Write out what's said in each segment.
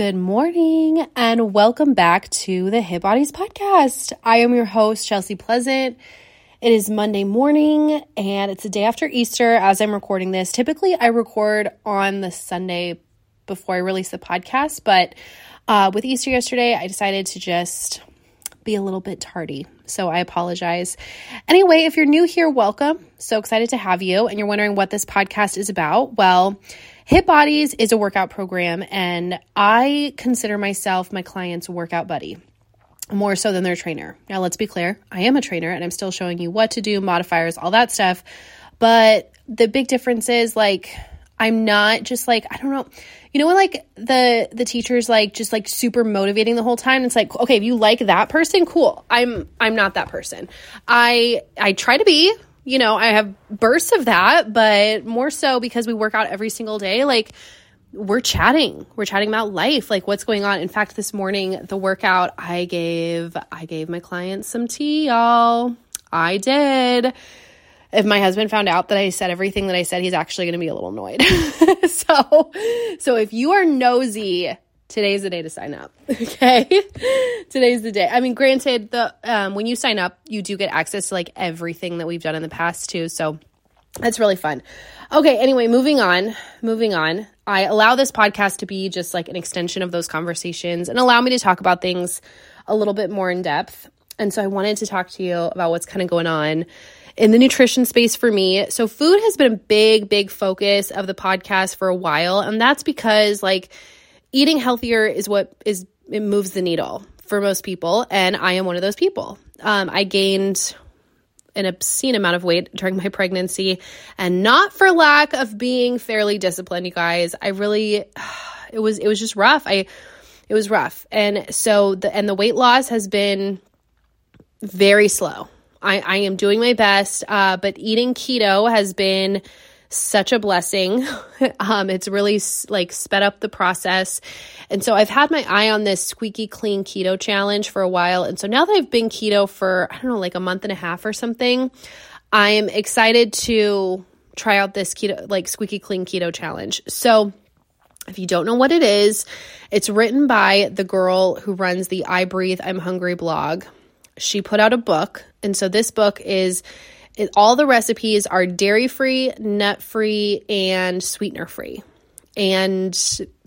Good morning and welcome back to the Hit Bodies podcast. I am your host, Chelsea Pleasant. It is Monday morning and it's the day after Easter as I'm recording this. Typically, I record on the Sunday before I release the podcast, but uh, with Easter yesterday, I decided to just be a little bit tardy. So I apologize. Anyway, if you're new here, welcome. So excited to have you. And you're wondering what this podcast is about. Well, Hit Bodies is a workout program, and I consider myself my client's workout buddy more so than their trainer. Now, let's be clear I am a trainer and I'm still showing you what to do, modifiers, all that stuff. But the big difference is like, I'm not just like, I don't know. You know when like the the teachers like just like super motivating the whole time? It's like, okay, if you like that person, cool. I'm I'm not that person. I I try to be, you know, I have bursts of that, but more so because we work out every single day, like we're chatting. We're chatting about life, like what's going on. In fact, this morning, the workout I gave, I gave my clients some tea, y'all. I did. If my husband found out that I said everything that I said, he's actually going to be a little annoyed. so, so if you are nosy today's the day to sign up. Okay. today's the day. I mean, granted, the um, when you sign up, you do get access to like everything that we've done in the past too. So that's really fun. Okay, anyway, moving on. Moving on. I allow this podcast to be just like an extension of those conversations and allow me to talk about things a little bit more in depth. And so I wanted to talk to you about what's kind of going on in the nutrition space for me. So food has been a big, big focus of the podcast for a while. And that's because like eating healthier is what is it moves the needle for most people and i am one of those people. Um, i gained an obscene amount of weight during my pregnancy and not for lack of being fairly disciplined you guys. I really it was it was just rough. I it was rough. And so the and the weight loss has been very slow. I i am doing my best uh, but eating keto has been such a blessing. um, it's really like sped up the process. And so I've had my eye on this squeaky clean keto challenge for a while. And so now that I've been keto for, I don't know, like a month and a half or something, I'm excited to try out this keto, like squeaky clean keto challenge. So if you don't know what it is, it's written by the girl who runs the I Breathe, I'm Hungry blog. She put out a book. And so this book is it, all the recipes are dairy free, nut free, and sweetener free. And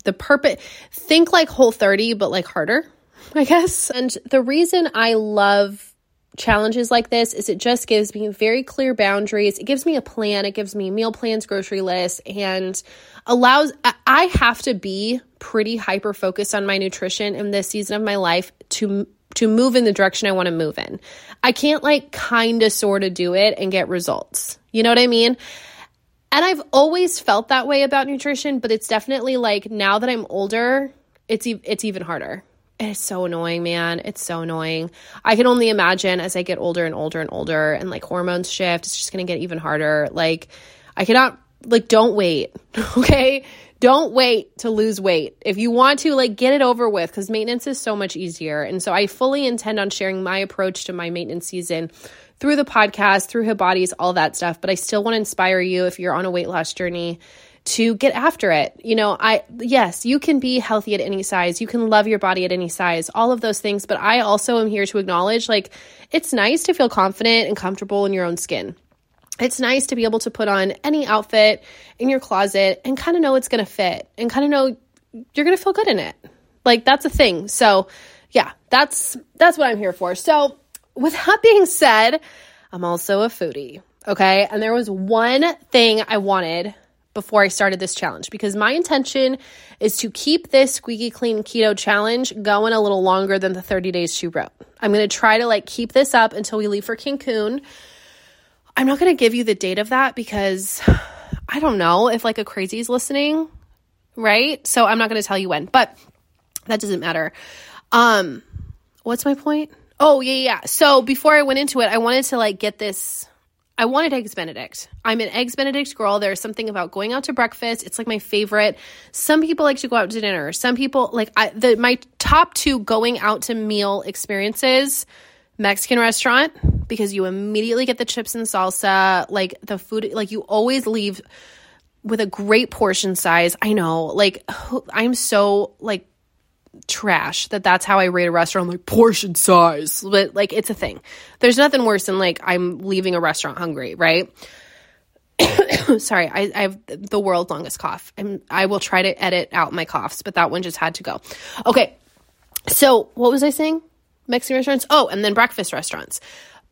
the purpose, think like Whole 30, but like harder, I guess. And the reason I love challenges like this is it just gives me very clear boundaries. It gives me a plan, it gives me meal plans, grocery lists, and allows I have to be pretty hyper focused on my nutrition in this season of my life to to move in the direction I want to move in. I can't like kind of sort of do it and get results. You know what I mean? And I've always felt that way about nutrition, but it's definitely like now that I'm older, it's e- it's even harder. it's so annoying, man. It's so annoying. I can only imagine as I get older and older and older and like hormones shift, it's just going to get even harder. Like I cannot like don't wait. Okay? Don't wait to lose weight. If you want to, like, get it over with because maintenance is so much easier. And so I fully intend on sharing my approach to my maintenance season through the podcast, through Hit Bodies, all that stuff. But I still want to inspire you if you're on a weight loss journey to get after it. You know, I, yes, you can be healthy at any size. You can love your body at any size, all of those things. But I also am here to acknowledge like, it's nice to feel confident and comfortable in your own skin it's nice to be able to put on any outfit in your closet and kind of know it's going to fit and kind of know you're going to feel good in it. Like that's a thing. So, yeah, that's that's what I'm here for. So, with that being said, I'm also a foodie, okay? And there was one thing I wanted before I started this challenge because my intention is to keep this squeaky clean keto challenge going a little longer than the 30 days she wrote. I'm going to try to like keep this up until we leave for Cancun I'm not going to give you the date of that because I don't know if like a crazy is listening, right? So I'm not going to tell you when, but that doesn't matter. Um, what's my point? Oh, yeah, yeah. So before I went into it, I wanted to like get this. I wanted Eggs Benedict. I'm an Eggs Benedict girl. There's something about going out to breakfast. It's like my favorite. Some people like to go out to dinner. Some people like I, the my top two going out to meal experiences Mexican restaurant because you immediately get the chips and salsa. Like the food, like you always leave with a great portion size. I know, like I'm so like trash that that's how I rate a restaurant, like portion size. But like, it's a thing. There's nothing worse than like I'm leaving a restaurant hungry, right? Sorry, I, I, have the world's longest cough. and I will try to edit out my coughs, but that one just had to go. Okay, so what was I saying? Mexican restaurants? Oh, and then breakfast restaurants.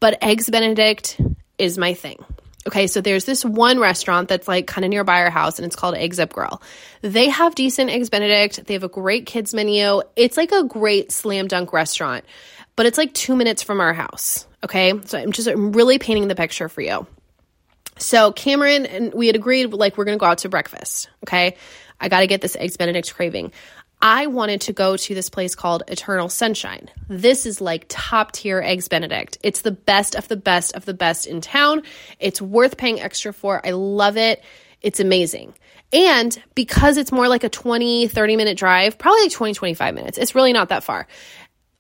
But Eggs Benedict is my thing. Okay, so there's this one restaurant that's like kind of nearby our house and it's called Eggs Up Grill. They have decent Eggs Benedict. They have a great kids menu. It's like a great slam dunk restaurant, but it's like two minutes from our house. Okay, so I'm just I'm really painting the picture for you. So Cameron and we had agreed like we're gonna go out to breakfast. Okay, I got to get this Eggs Benedict craving. I wanted to go to this place called Eternal Sunshine. This is like top tier Eggs Benedict. It's the best of the best of the best in town. It's worth paying extra for. I love it. It's amazing. And because it's more like a 20, 30 minute drive, probably like 20, 25 minutes, it's really not that far.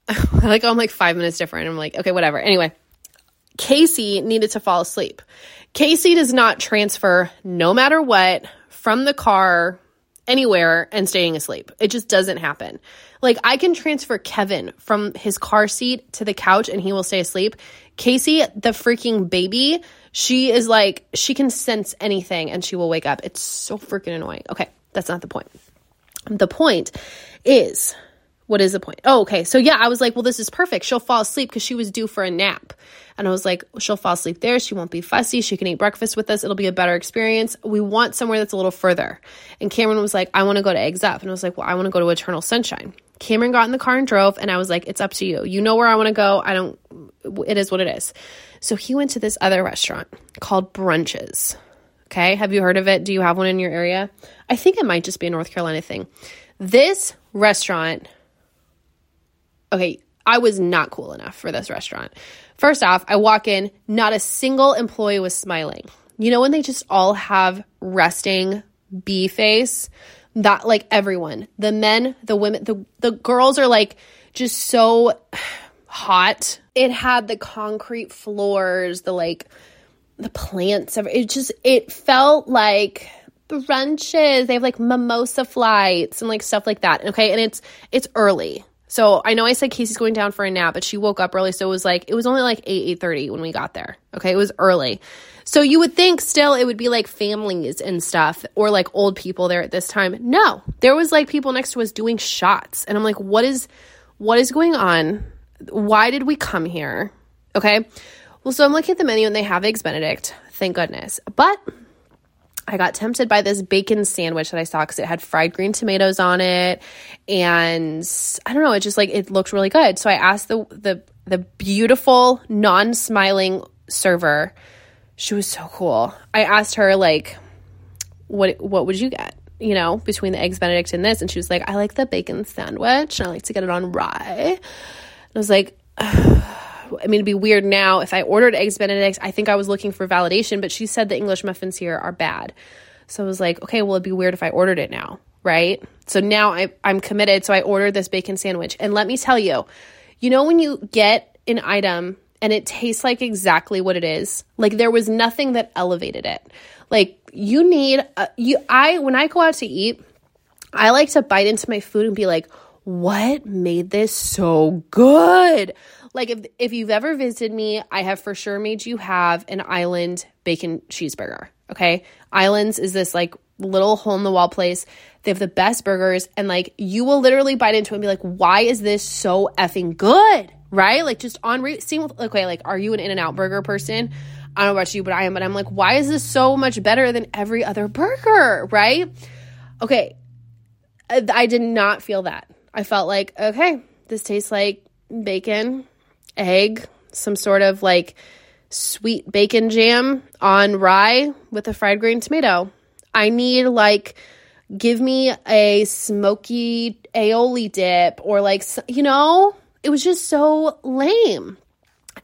like, I'm like five minutes different. I'm like, okay, whatever. Anyway, Casey needed to fall asleep. Casey does not transfer no matter what from the car anywhere and staying asleep. It just doesn't happen. Like I can transfer Kevin from his car seat to the couch and he will stay asleep. Casey, the freaking baby, she is like she can sense anything and she will wake up. It's so freaking annoying. Okay, that's not the point. The point is what is the point? Oh, okay. So yeah, I was like, well, this is perfect. She'll fall asleep because she was due for a nap. And I was like, she'll fall asleep there. She won't be fussy. She can eat breakfast with us. It'll be a better experience. We want somewhere that's a little further. And Cameron was like, I want to go to Eggs Up. And I was like, well, I want to go to Eternal Sunshine. Cameron got in the car and drove. And I was like, it's up to you. You know where I want to go. I don't, it is what it is. So he went to this other restaurant called Brunches. Okay. Have you heard of it? Do you have one in your area? I think it might just be a North Carolina thing. This restaurant, okay, I was not cool enough for this restaurant. First off, I walk in, not a single employee was smiling. You know, when they just all have resting bee face? That, like, everyone, the men, the women, the, the girls are like just so hot. It had the concrete floors, the like, the plants. It just, it felt like brunches. They have like mimosa flights and like stuff like that. Okay. And it's, it's early. So I know I said Casey's going down for a nap, but she woke up early. So it was like, it was only like 8, 8.30 when we got there. Okay. It was early. So you would think still it would be like families and stuff or like old people there at this time. No, there was like people next to us doing shots. And I'm like, what is, what is going on? Why did we come here? Okay. Well, so I'm looking at the menu and they have Eggs Benedict. Thank goodness. But I got tempted by this bacon sandwich that I saw because it had fried green tomatoes on it, and I don't know, it just like it looked really good. So I asked the the the beautiful non-smiling server. She was so cool. I asked her like, what what would you get? You know, between the eggs Benedict and this, and she was like, I like the bacon sandwich, and I like to get it on rye. And I was like. I mean, it'd be weird now if I ordered eggs Benedict. I think I was looking for validation, but she said the English muffins here are bad. So I was like, okay, well, it'd be weird if I ordered it now, right? So now I, I'm committed. So I ordered this bacon sandwich. And let me tell you, you know, when you get an item and it tastes like exactly what it is, like there was nothing that elevated it. Like you need, a, you, I, when I go out to eat, I like to bite into my food and be like, what made this so good? Like if if you've ever visited me, I have for sure made you have an island bacon cheeseburger. Okay? Islands is this like little hole in the wall place. They have the best burgers and like you will literally bite into it and be like, "Why is this so effing good?" Right? Like just on re- seeing okay, like are you an In-N-Out burger person? I don't know about you, but I am. But I'm like, why is this so much better than every other burger? Right? Okay. I did not feel that. I felt like, okay, this tastes like bacon egg, some sort of like sweet bacon jam on rye with a fried green tomato. I need like give me a smoky aioli dip or like you know, it was just so lame.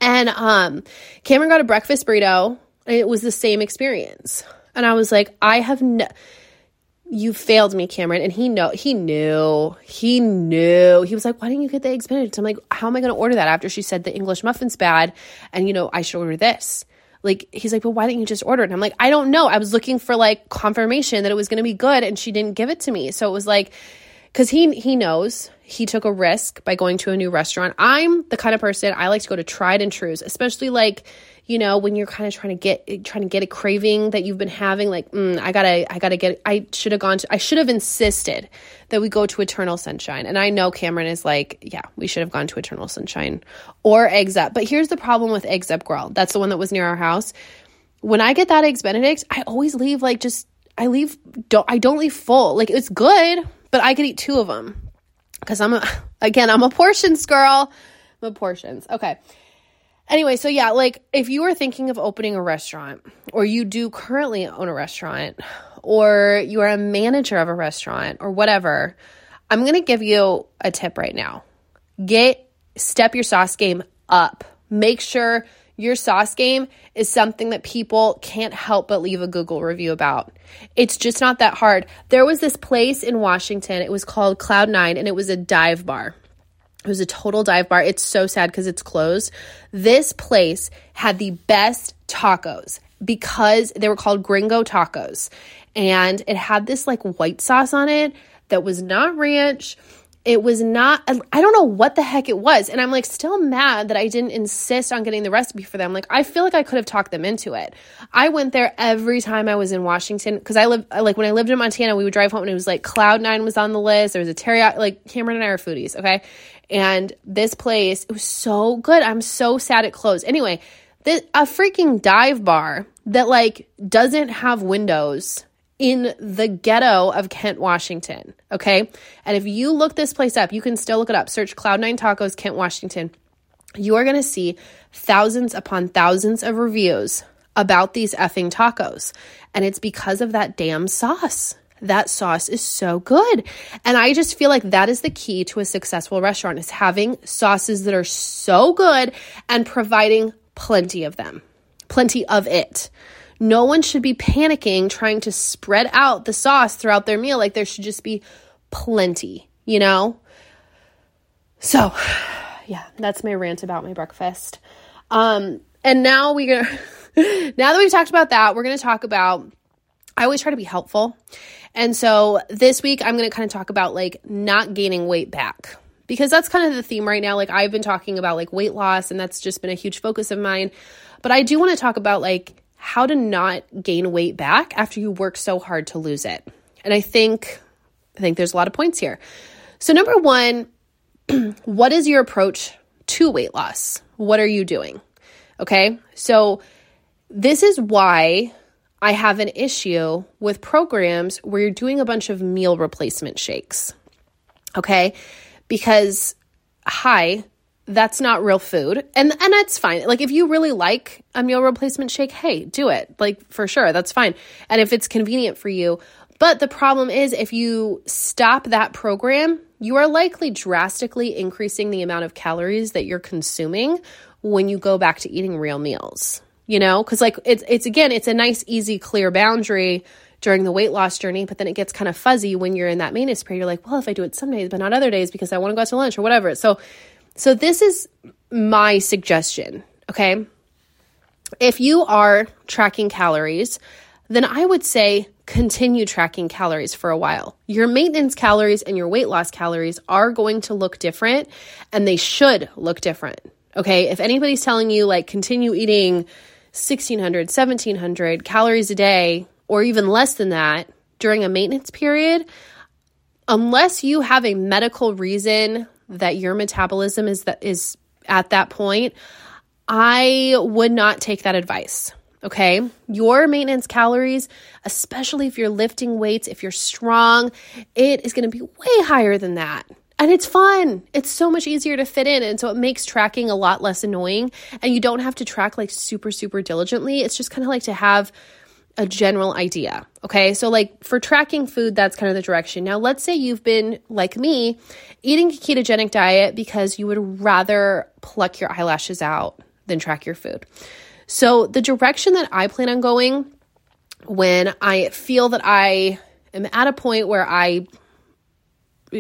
And um Cameron got a breakfast burrito and it was the same experience. And I was like, I have no you failed me, Cameron. And he know he knew. He knew. He was like, Why didn't you get the eggs benedict? I'm like, how am I gonna order that after she said the English muffin's bad and you know, I should order this? Like he's like, But why didn't you just order it? And I'm like, I don't know. I was looking for like confirmation that it was gonna be good and she didn't give it to me. So it was like because he he knows he took a risk by going to a new restaurant. I'm the kind of person I like to go to tried and trues, especially like you know when you're kind of trying to get trying to get a craving that you've been having. Like mm, I gotta I gotta get I should have gone to I should have insisted that we go to Eternal Sunshine. And I know Cameron is like, yeah, we should have gone to Eternal Sunshine or Eggs Up. But here's the problem with Eggs Up Grill. That's the one that was near our house. When I get that Eggs Benedict, I always leave like just I leave don't I don't leave full. Like it's good, but I could eat two of them because I'm a, again, I'm a portions girl. I'm a portions. Okay. Anyway, so yeah, like if you are thinking of opening a restaurant or you do currently own a restaurant or you are a manager of a restaurant or whatever, I'm going to give you a tip right now. Get step your sauce game up. Make sure your sauce game is something that people can't help but leave a Google review about. It's just not that hard. There was this place in Washington, it was called Cloud Nine, and it was a dive bar. It was a total dive bar. It's so sad because it's closed. This place had the best tacos because they were called gringo tacos. And it had this like white sauce on it that was not ranch it was not i don't know what the heck it was. And i'm like still mad that i didn't insist on getting the recipe for them. Like i feel like i could have talked them into it. I went there every time i was in washington because i live like when i lived in montana we would drive home and it was like cloud nine was on the list. There was a teriyaki like cameron and i are foodies okay? And this place it was so good. I'm so sad it closed. Anyway this, a freaking dive bar that like doesn't have windows in the ghetto of Kent, Washington. Okay. And if you look this place up, you can still look it up. Search Cloud9 Tacos, Kent, Washington. You are going to see thousands upon thousands of reviews about these effing tacos. And it's because of that damn sauce. That sauce is so good. And I just feel like that is the key to a successful restaurant is having sauces that are so good and providing plenty of them. Plenty of it. No one should be panicking trying to spread out the sauce throughout their meal. Like there should just be plenty, you know? So, yeah, that's my rant about my breakfast. Um, and now we're gonna, now that we've talked about that, we're gonna talk about, I always try to be helpful. And so this week, I'm gonna kind of talk about like not gaining weight back because that's kind of the theme right now. Like I've been talking about like weight loss, and that's just been a huge focus of mine. But I do want to talk about like how to not gain weight back after you work so hard to lose it. And I think I think there's a lot of points here. So number 1, what is your approach to weight loss? What are you doing? Okay? So this is why I have an issue with programs where you're doing a bunch of meal replacement shakes. Okay? Because hi, that's not real food. And and that's fine. Like if you really like a meal replacement shake hey do it. Like for sure that's fine. And if it's convenient for you. But the problem is if you stop that program you are likely drastically increasing the amount of calories that you're consuming when you go back to eating real meals you know? Because like it's it's again it's a nice easy clear boundary during the weight loss journey, but then it gets kind of fuzzy when you're in that maintenance period. You're like, well, if I do it some days, but not other days because I want to go out to lunch or whatever. So so, this is my suggestion, okay? If you are tracking calories, then I would say continue tracking calories for a while. Your maintenance calories and your weight loss calories are going to look different and they should look different. Okay. If anybody's telling you like continue eating 1600, 1700 calories a day or even less than that during a maintenance period, unless you have a medical reason that your metabolism is that is at that point, I would not take that advice. Okay. Your maintenance calories, especially if you're lifting weights, if you're strong, it is going to be way higher than that. And it's fun. It's so much easier to fit in. And so it makes tracking a lot less annoying. And you don't have to track like super, super diligently. It's just kind of like to have a general idea. Okay. So, like for tracking food, that's kind of the direction. Now, let's say you've been like me eating a ketogenic diet because you would rather pluck your eyelashes out than track your food. So, the direction that I plan on going when I feel that I am at a point where I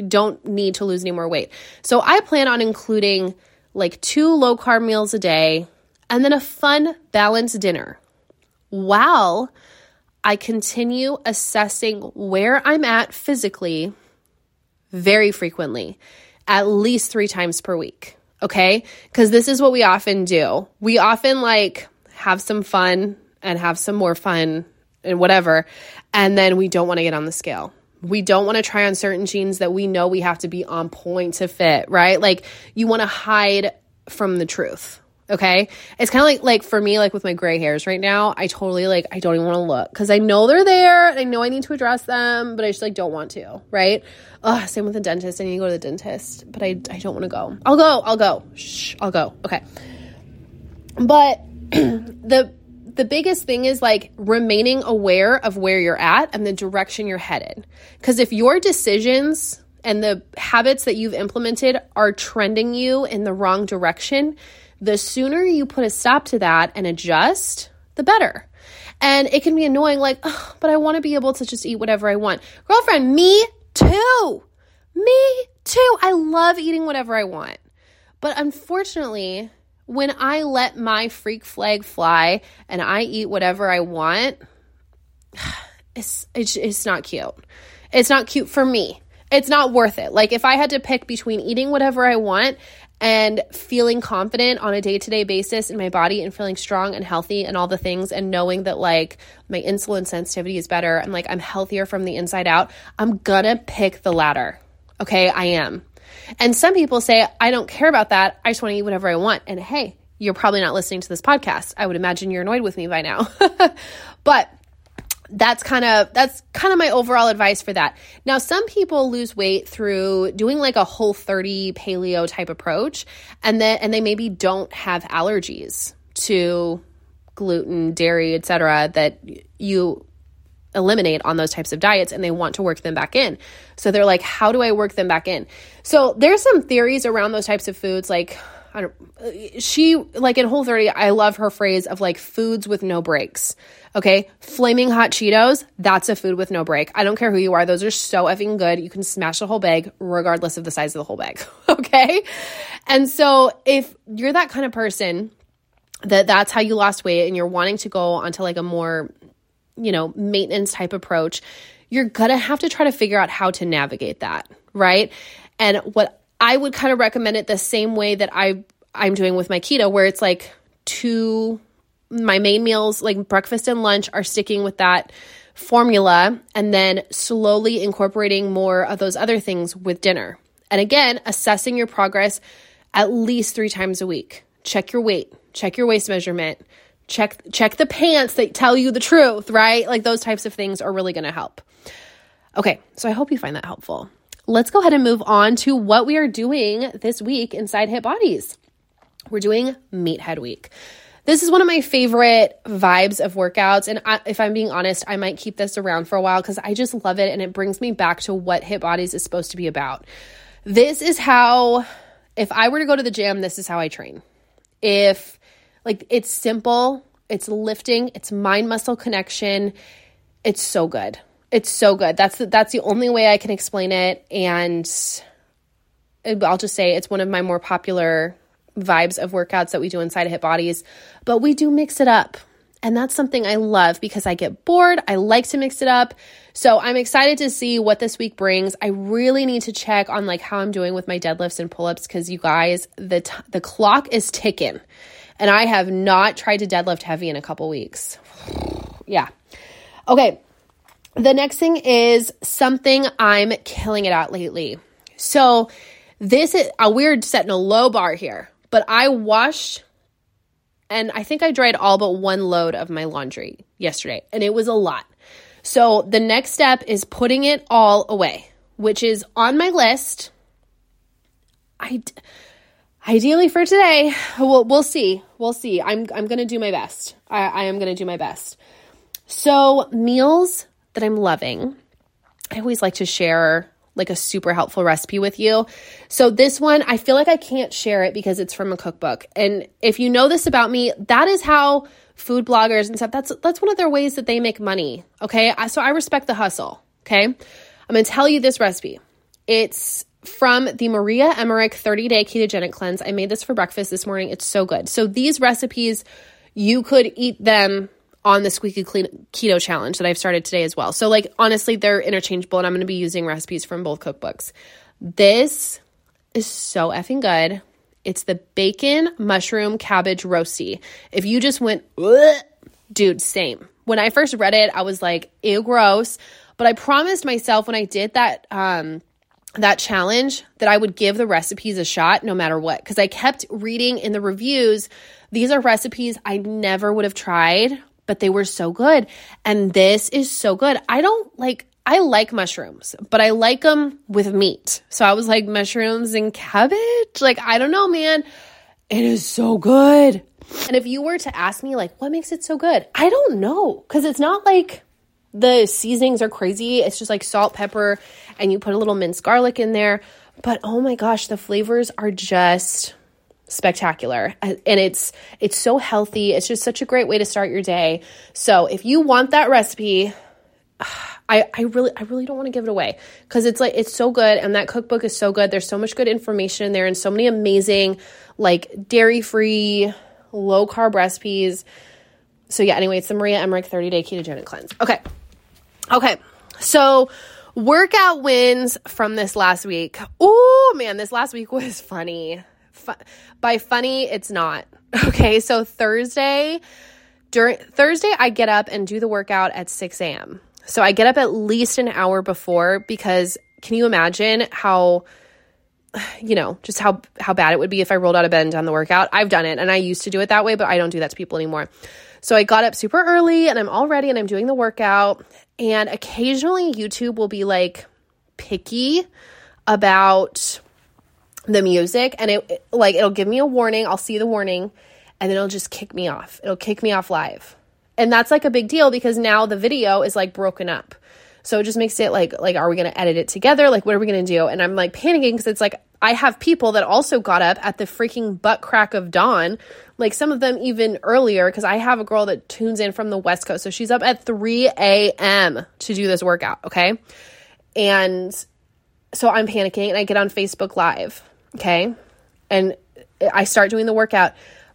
don't need to lose any more weight. So, I plan on including like two low carb meals a day and then a fun, balanced dinner while I continue assessing where I'm at physically very frequently, at least three times per week. Okay. Cause this is what we often do. We often like have some fun and have some more fun and whatever. And then we don't want to get on the scale. We don't want to try on certain jeans that we know we have to be on point to fit, right? Like you want to hide from the truth. Okay. It's kind of like, like for me, like with my gray hairs right now, I totally like, I don't even want to look because I know they're there. I know I need to address them, but I just like don't want to. Right. Ugh, same with the dentist. I need to go to the dentist, but I, I don't want to go. I'll go. I'll go. Shh. I'll go. Okay. But the, the biggest thing is like remaining aware of where you're at and the direction you're headed. Because if your decisions and the habits that you've implemented are trending you in the wrong direction, the sooner you put a stop to that and adjust, the better. And it can be annoying, like, oh, but I want to be able to just eat whatever I want. Girlfriend, me too. Me too. I love eating whatever I want. But unfortunately, when I let my freak flag fly and I eat whatever I want, it's, it's, it's not cute. It's not cute for me. It's not worth it. Like, if I had to pick between eating whatever I want and feeling confident on a day to day basis in my body and feeling strong and healthy and all the things and knowing that like my insulin sensitivity is better and like I'm healthier from the inside out, I'm gonna pick the latter. Okay, I am. And some people say, I don't care about that. I just wanna eat whatever I want. And hey, you're probably not listening to this podcast. I would imagine you're annoyed with me by now. but that's kind of that's kind of my overall advice for that. Now, some people lose weight through doing like a whole 30 paleo type approach and then and they maybe don't have allergies to gluten, dairy, etc. that you eliminate on those types of diets and they want to work them back in. So they're like, how do I work them back in? So there's some theories around those types of foods like I don't, uh, she like in Whole 30, I love her phrase of like foods with no breaks. Okay. Flaming hot Cheetos, that's a food with no break. I don't care who you are. Those are so effing good. You can smash the whole bag regardless of the size of the whole bag. okay. And so if you're that kind of person that that's how you lost weight and you're wanting to go onto like a more, you know, maintenance type approach, you're going to have to try to figure out how to navigate that. Right. And what I would kind of recommend it the same way that I I'm doing with my keto, where it's like two my main meals, like breakfast and lunch, are sticking with that formula, and then slowly incorporating more of those other things with dinner. And again, assessing your progress at least three times a week. Check your weight, check your waist measurement, check check the pants that tell you the truth, right? Like those types of things are really going to help. Okay, so I hope you find that helpful let's go ahead and move on to what we are doing this week inside Hit Bodies. We're doing Meathead Week. This is one of my favorite vibes of workouts. And I, if I'm being honest, I might keep this around for a while because I just love it and it brings me back to what Hit Bodies is supposed to be about. This is how, if I were to go to the gym, this is how I train. If, like, it's simple, it's lifting, it's mind muscle connection, it's so good. It's so good. That's the, that's the only way I can explain it and I'll just say it's one of my more popular vibes of workouts that we do inside of Hit Bodies, but we do mix it up. And that's something I love because I get bored. I like to mix it up. So I'm excited to see what this week brings. I really need to check on like how I'm doing with my deadlifts and pull-ups cuz you guys, the t- the clock is ticking. And I have not tried to deadlift heavy in a couple weeks. yeah. Okay, the next thing is something I'm killing it at lately. So, this is a weird setting a low bar here, but I washed and I think I dried all but one load of my laundry yesterday, and it was a lot. So, the next step is putting it all away, which is on my list. I ideally for today, we'll, we'll see. We'll see. I'm, I'm going to do my best. I, I am going to do my best. So, meals that I'm loving. I always like to share like a super helpful recipe with you. So this one, I feel like I can't share it because it's from a cookbook. And if you know this about me, that is how food bloggers and stuff, that's that's one of their ways that they make money, okay? So I respect the hustle, okay? I'm going to tell you this recipe. It's from the Maria Emmerich 30-day ketogenic cleanse. I made this for breakfast this morning. It's so good. So these recipes, you could eat them on the squeaky clean keto challenge that I've started today as well. So like honestly, they're interchangeable and I'm going to be using recipes from both cookbooks. This is so effing good. It's the bacon mushroom cabbage roasty. If you just went, dude, same. When I first read it, I was like, ew, gross. But I promised myself when I did that um, that challenge that I would give the recipes a shot no matter what. Because I kept reading in the reviews, these are recipes I never would have tried, but they were so good. And this is so good. I don't like, I like mushrooms, but I like them with meat. So I was like, mushrooms and cabbage? Like, I don't know, man. It is so good. And if you were to ask me, like, what makes it so good? I don't know. Because it's not like the seasonings are crazy. It's just like salt, pepper, and you put a little minced garlic in there. But oh my gosh, the flavors are just spectacular uh, and it's it's so healthy it's just such a great way to start your day so if you want that recipe I, I really I really don't want to give it away because it's like it's so good and that cookbook is so good. There's so much good information in there and so many amazing like dairy free, low carb recipes. So yeah, anyway, it's the Maria Emmerich 30 day ketogenic cleanse. Okay. Okay. So workout wins from this last week. Oh man, this last week was funny. Fu- by funny, it's not. Okay. So Thursday, during Thursday, I get up and do the workout at 6 a.m. So I get up at least an hour before because can you imagine how you know, just how how bad it would be if I rolled out of bed and done the workout. I've done it and I used to do it that way, but I don't do that to people anymore. So I got up super early and I'm all ready and I'm doing the workout and occasionally YouTube will be like picky about the music and it, like it'll give me a warning. I'll see the warning and then it'll just kick me off. It'll kick me off live. And that's like a big deal because now the video is like broken up. So it just makes it like like are we going to edit it together? Like what are we going to do? And I'm like panicking because it's like I have people that also got up at the freaking butt crack of dawn, like some of them even earlier because I have a girl that tunes in from the West Coast. So she's up at 3 a.m. to do this workout, okay? And so I'm panicking and I get on Facebook Live, okay? And I start doing the workout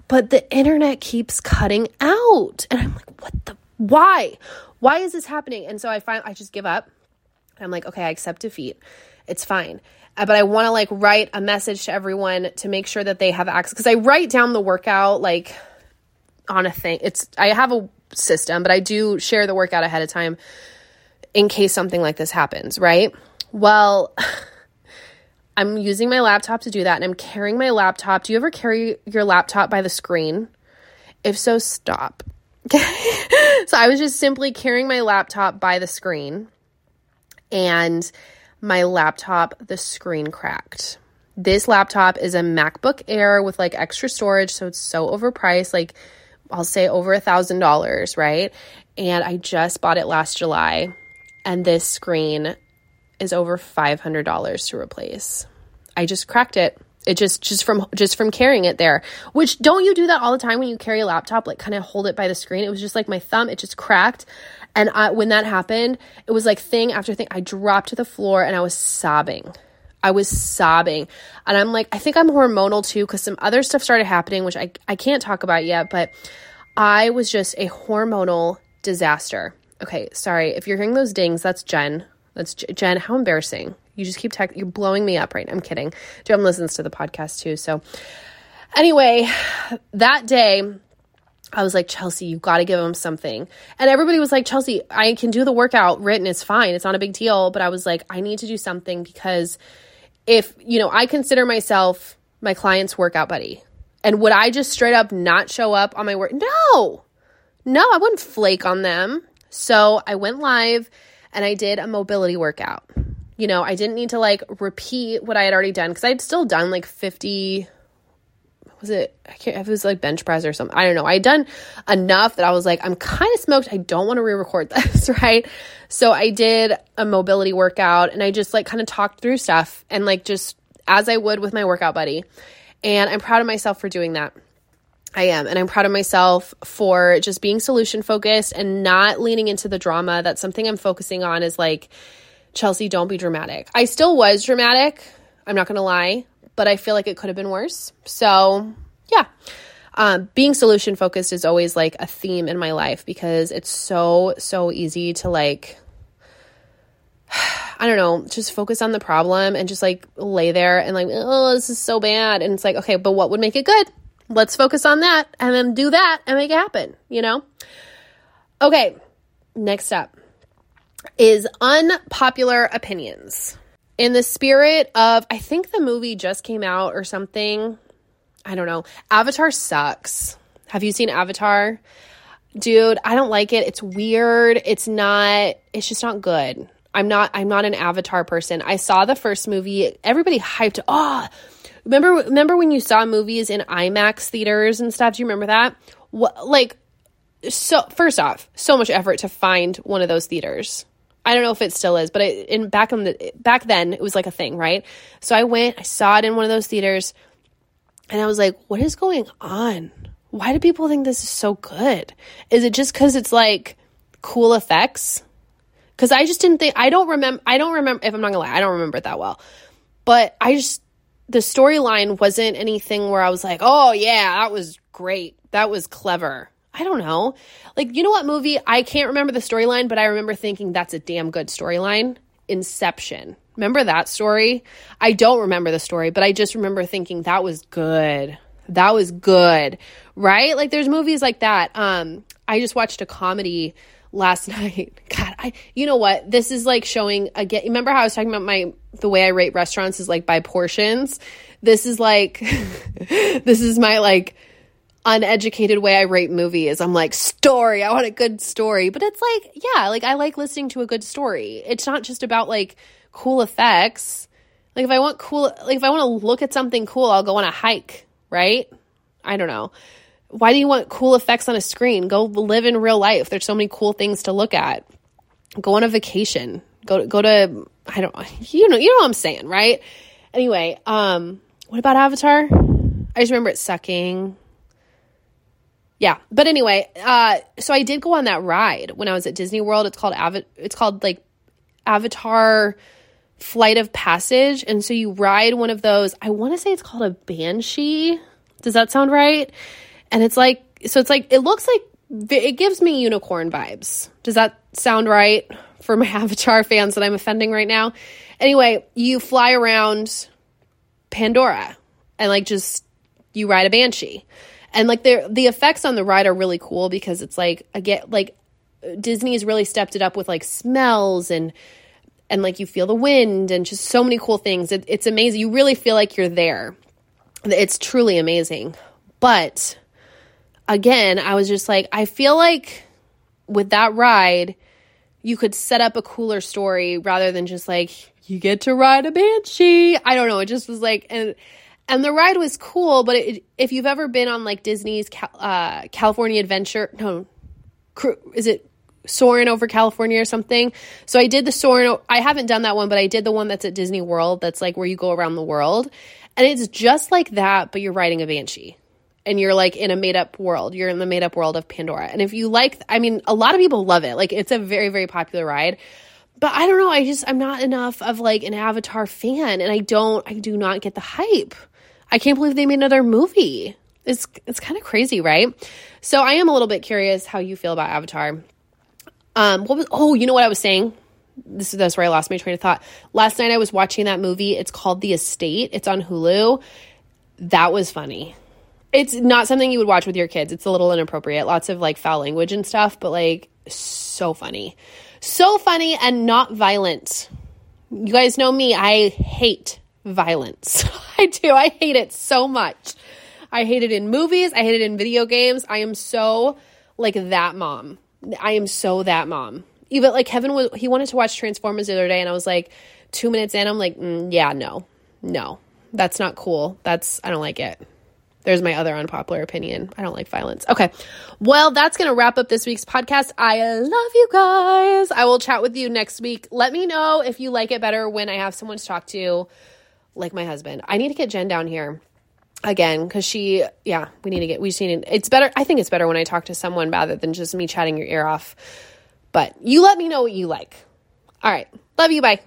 but the internet keeps cutting out. And I'm like, what the, why? Why is this happening? And so I find, I just give up. I'm like, okay, I accept defeat. It's fine. Uh, but I want to like write a message to everyone to make sure that they have access. Cause I write down the workout like on a thing. It's, I have a system, but I do share the workout ahead of time in case something like this happens, right? Well, I'm using my laptop to do that and I'm carrying my laptop. Do you ever carry your laptop by the screen? If so, stop. Okay. So I was just simply carrying my laptop by the screen and my laptop, the screen cracked. This laptop is a MacBook Air with like extra storage, so it's so overpriced, like I'll say over a thousand dollars, right? And I just bought it last July, and this screen is over $500 to replace. I just cracked it. It just just from just from carrying it there. Which don't you do that all the time when you carry a laptop like kind of hold it by the screen? It was just like my thumb, it just cracked. And I, when that happened, it was like thing after thing. I dropped to the floor and I was sobbing. I was sobbing. And I'm like, I think I'm hormonal too, because some other stuff started happening, which I, I can't talk about yet, but I was just a hormonal disaster. Okay, sorry. If you're hearing those dings, that's Jen. That's Jen. How embarrassing. You just keep tech. You're blowing me up right now. I'm kidding. Jen listens to the podcast too. So, anyway, that day, I was like, Chelsea, you got to give him something. And everybody was like, Chelsea, I can do the workout written. It's fine. It's not a big deal. But I was like, I need to do something because if, you know, I consider myself my client's workout buddy. And would I just straight up not show up on my work? No, no, I wouldn't flake on them. So I went live and I did a mobility workout. You know, I didn't need to like repeat what I had already done because I'd still done like 50 was it I can't if it was like bench press or something. I don't know. I had done enough that I was like, I'm kind of smoked. I don't want to re-record this, right? So I did a mobility workout and I just like kind of talked through stuff and like just as I would with my workout buddy. And I'm proud of myself for doing that. I am. And I'm proud of myself for just being solution focused and not leaning into the drama. That's something I'm focusing on is like, Chelsea, don't be dramatic. I still was dramatic. I'm not going to lie, but I feel like it could have been worse. So, yeah. Um, being solution focused is always like a theme in my life because it's so, so easy to like, I don't know, just focus on the problem and just like lay there and like, oh, this is so bad. And it's like, okay, but what would make it good? Let's focus on that and then do that and make it happen, you know? Okay, next up is unpopular opinions. In the spirit of, I think the movie just came out or something. I don't know. Avatar sucks. Have you seen Avatar? Dude, I don't like it. It's weird. It's not it's just not good. I'm not I'm not an Avatar person. I saw the first movie. Everybody hyped, "Oh, remember remember when you saw movies in IMAX theaters and stuff? Do you remember that? What like so first off, so much effort to find one of those theaters. I don't know if it still is, but it, in back in the back then it was like a thing, right? So I went, I saw it in one of those theaters, and I was like, "What is going on? Why do people think this is so good? Is it just because it's like cool effects? Because I just didn't think I don't remember. I don't remember if I'm not gonna lie, I don't remember it that well. But I just the storyline wasn't anything where I was like, "Oh yeah, that was great. That was clever." I don't know. Like, you know what movie? I can't remember the storyline, but I remember thinking that's a damn good storyline. Inception. Remember that story? I don't remember the story, but I just remember thinking that was good. That was good. Right? Like there's movies like that. Um I just watched a comedy last night. God, I you know what? This is like showing again. Remember how I was talking about my the way I rate restaurants is like by portions? This is like this is my like uneducated way I rate movies. I'm like, story. I want a good story. But it's like, yeah, like I like listening to a good story. It's not just about like cool effects. Like if I want cool like if I want to look at something cool, I'll go on a hike, right? I don't know. Why do you want cool effects on a screen? Go live in real life. There's so many cool things to look at. Go on a vacation. Go to, go to I don't you know you know what I'm saying, right? Anyway, um what about Avatar? I just remember it sucking. Yeah but anyway uh so i did go on that ride when i was at disney world. It's called Ava- it's called like avatar flight of passage and so you ride one of those i want to say it's called a banshee. Does that sound right? And it's like so it's like it looks like it gives me unicorn vibes. Does that sound right for my avatar fans that i'm offending right now anyway you fly around pandora and like just you ride a banshee and like the the effects on the ride are really cool because it's like again like Disney's really stepped it up with like smells and and like you feel the wind and just so many cool things. It, it's amazing. You really feel like you're there. It's truly amazing. But again, I was just like, I feel like with that ride, you could set up a cooler story rather than just like you get to ride a banshee. I don't know. It just was like and and the ride was cool but it, if you've ever been on like disney's uh, california adventure no is it soaring over california or something so i did the soaring i haven't done that one but i did the one that's at disney world that's like where you go around the world and it's just like that but you're riding a banshee and you're like in a made up world you're in the made up world of pandora and if you like i mean a lot of people love it like it's a very very popular ride but I don't know. I just, I'm not enough of like an Avatar fan and I don't, I do not get the hype. I can't believe they made another movie. It's it's kind of crazy, right? So I am a little bit curious how you feel about Avatar. Um, what was? Oh, you know what I was saying. This is that's where I lost my train of thought. Last night I was watching that movie. It's called The Estate. It's on Hulu. That was funny. It's not something you would watch with your kids. It's a little inappropriate. Lots of like foul language and stuff, but like so funny. So funny and not violent. You guys know me. I hate violence. I do. I hate it so much. I hate it in movies. I hate it in video games. I am so like that mom. I am so that mom. Even like Kevin was, he wanted to watch Transformers the other day, and I was like, two minutes in, I'm like, mm, yeah, no, no, that's not cool. That's, I don't like it. There's my other unpopular opinion. I don't like violence. Okay. Well, that's going to wrap up this week's podcast. I love you guys. I will chat with you next week. Let me know if you like it better when I have someone to talk to like my husband. I need to get Jen down here again because she, yeah, we need to get, we just need to, it's better. I think it's better when I talk to someone rather than just me chatting your ear off. But you let me know what you like. All right. Love you. Bye.